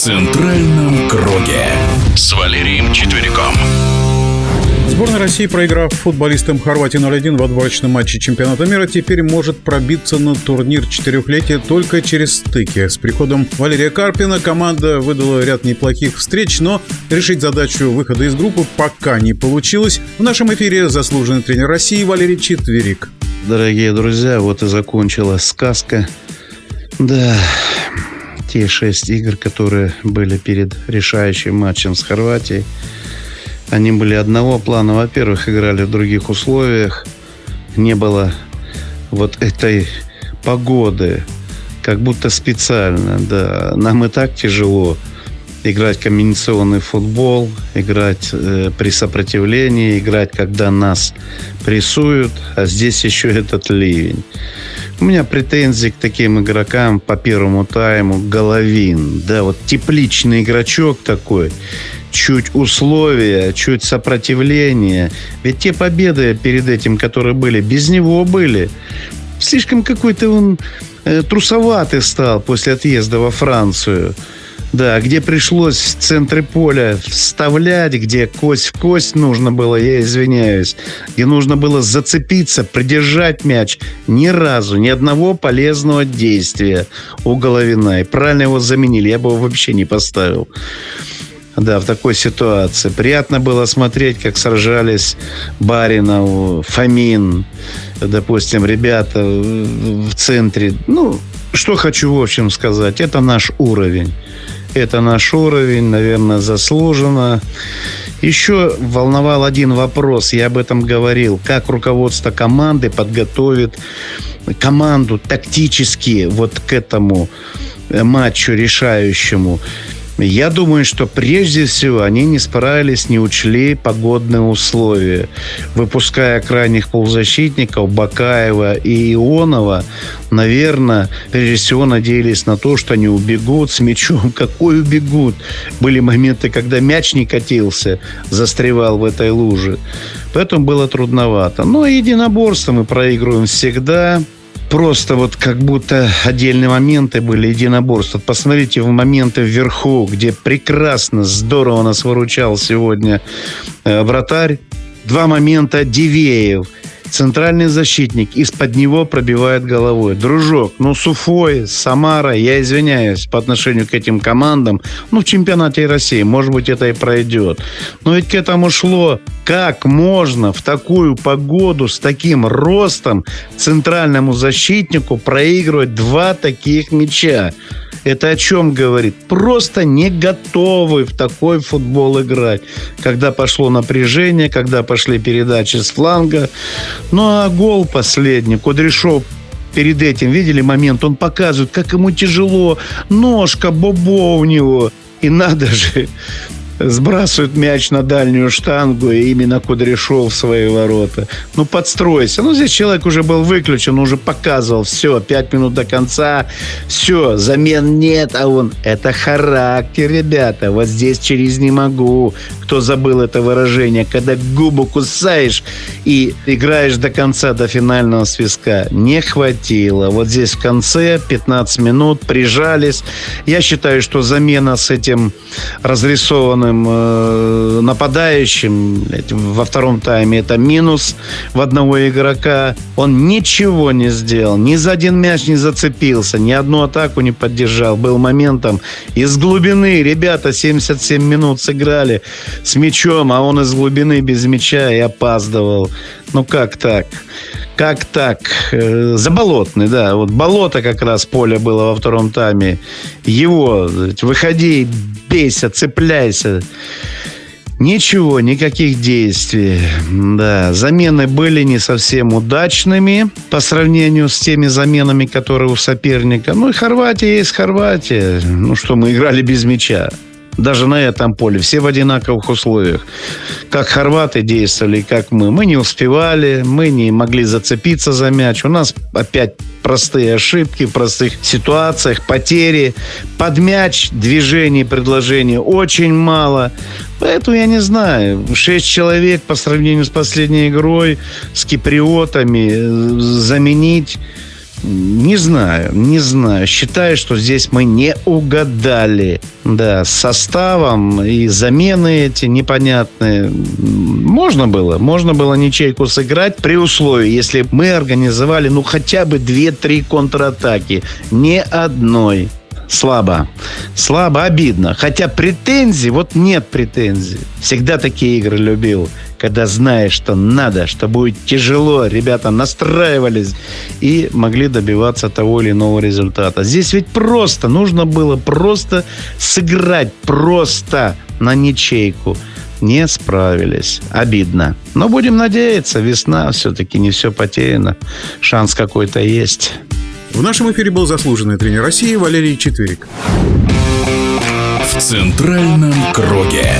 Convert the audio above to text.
центральном круге» с Валерием Четвериком. Сборная России, проиграв футболистам Хорватии 0-1 в отборочном матче чемпионата мира, теперь может пробиться на турнир четырехлетия только через стыки. С приходом Валерия Карпина команда выдала ряд неплохих встреч, но решить задачу выхода из группы пока не получилось. В нашем эфире заслуженный тренер России Валерий Четверик. Дорогие друзья, вот и закончилась сказка. Да, те шесть игр, которые были перед решающим матчем с Хорватией, они были одного плана. Во-первых, играли в других условиях. Не было вот этой погоды, как будто специально, да. Нам и так тяжело играть комбинационный футбол, играть э, при сопротивлении, играть, когда нас прессуют, а здесь еще этот ливень. У меня претензии к таким игрокам по первому тайму. Головин, да, вот тепличный игрочок такой. Чуть условия, чуть сопротивление. Ведь те победы перед этим, которые были, без него были. Слишком какой-то он э, трусоватый стал после отъезда во Францию. Да, где пришлось в центре поля вставлять, где кость в кость нужно было, я извиняюсь, где нужно было зацепиться, придержать мяч. Ни разу, ни одного полезного действия у Головина. И правильно его заменили, я бы его вообще не поставил. Да, в такой ситуации. Приятно было смотреть, как сражались Баринов, Фомин, допустим, ребята в центре. Ну, что хочу, в общем, сказать. Это наш уровень. Это наш уровень, наверное, заслуженно. Еще волновал один вопрос, я об этом говорил. Как руководство команды подготовит команду тактически вот к этому матчу решающему. Я думаю, что прежде всего они не справились, не учли погодные условия. Выпуская крайних полузащитников Бакаева и Ионова, наверное, прежде всего надеялись на то, что они убегут с мячом. Какой убегут? Были моменты, когда мяч не катился, застревал в этой луже. Поэтому было трудновато. Но единоборство мы проигрываем всегда просто вот как будто отдельные моменты были единоборства. Посмотрите в моменты вверху, где прекрасно, здорово нас выручал сегодня э, вратарь. Два момента Дивеев – Центральный защитник из-под него пробивает головой. Дружок, ну Суфой, Самара, я извиняюсь по отношению к этим командам, ну в чемпионате России, может быть, это и пройдет. Но ведь к этому шло. Как можно в такую погоду с таким ростом центральному защитнику проигрывать два таких мяча? Это о чем говорит? Просто не готовы в такой футбол играть. Когда пошло напряжение, когда пошли передачи с фланга. Ну, а гол последний. Кудряшов перед этим, видели момент, он показывает, как ему тяжело, ножка, бобо у него. И надо же, сбрасывают мяч на дальнюю штангу, и именно Кудряшов в свои ворота. Ну, подстройся. Ну, здесь человек уже был выключен, уже показывал. Все, пять минут до конца. Все, замен нет, а он... Это характер, ребята. Вот здесь через «не могу». Кто забыл это выражение? Когда губу кусаешь и играешь до конца, до финального свистка. Не хватило. Вот здесь в конце 15 минут прижались. Я считаю, что замена с этим разрисованным самым э, нападающим во втором тайме. Это минус в одного игрока. Он ничего не сделал. Ни за один мяч не зацепился. Ни одну атаку не поддержал. Был моментом из глубины. Ребята 77 минут сыграли с мячом, а он из глубины без мяча и опаздывал. Ну как так? Как так? Э, заболотный, да. Вот болото как раз поле было во втором тайме. Его, выходи, бейся, цепляйся. Ничего, никаких действий. Да, замены были не совсем удачными по сравнению с теми заменами, которые у соперника. Ну и Хорватия есть Хорватия. Ну что, мы играли без мяча даже на этом поле, все в одинаковых условиях. Как хорваты действовали, как мы. Мы не успевали, мы не могли зацепиться за мяч. У нас опять простые ошибки в простых ситуациях, потери. Под мяч движений, предложений очень мало. Поэтому я не знаю. Шесть человек по сравнению с последней игрой с киприотами заменить Не знаю, не знаю. Считаю, что здесь мы не угадали. Да, с составом и замены эти непонятные. Можно было, можно было ничейку сыграть при условии, если мы организовали, ну, хотя бы 2-3 контратаки. Не одной слабо. Слабо, обидно. Хотя претензий, вот нет претензий. Всегда такие игры любил. Когда знаешь, что надо, что будет тяжело, ребята настраивались и могли добиваться того или иного результата. Здесь ведь просто, нужно было просто сыграть, просто на ничейку не справились. Обидно. Но будем надеяться, весна все-таки не все потеряно. Шанс какой-то есть. В нашем эфире был заслуженный тренер России Валерий Четверик. В центральном круге.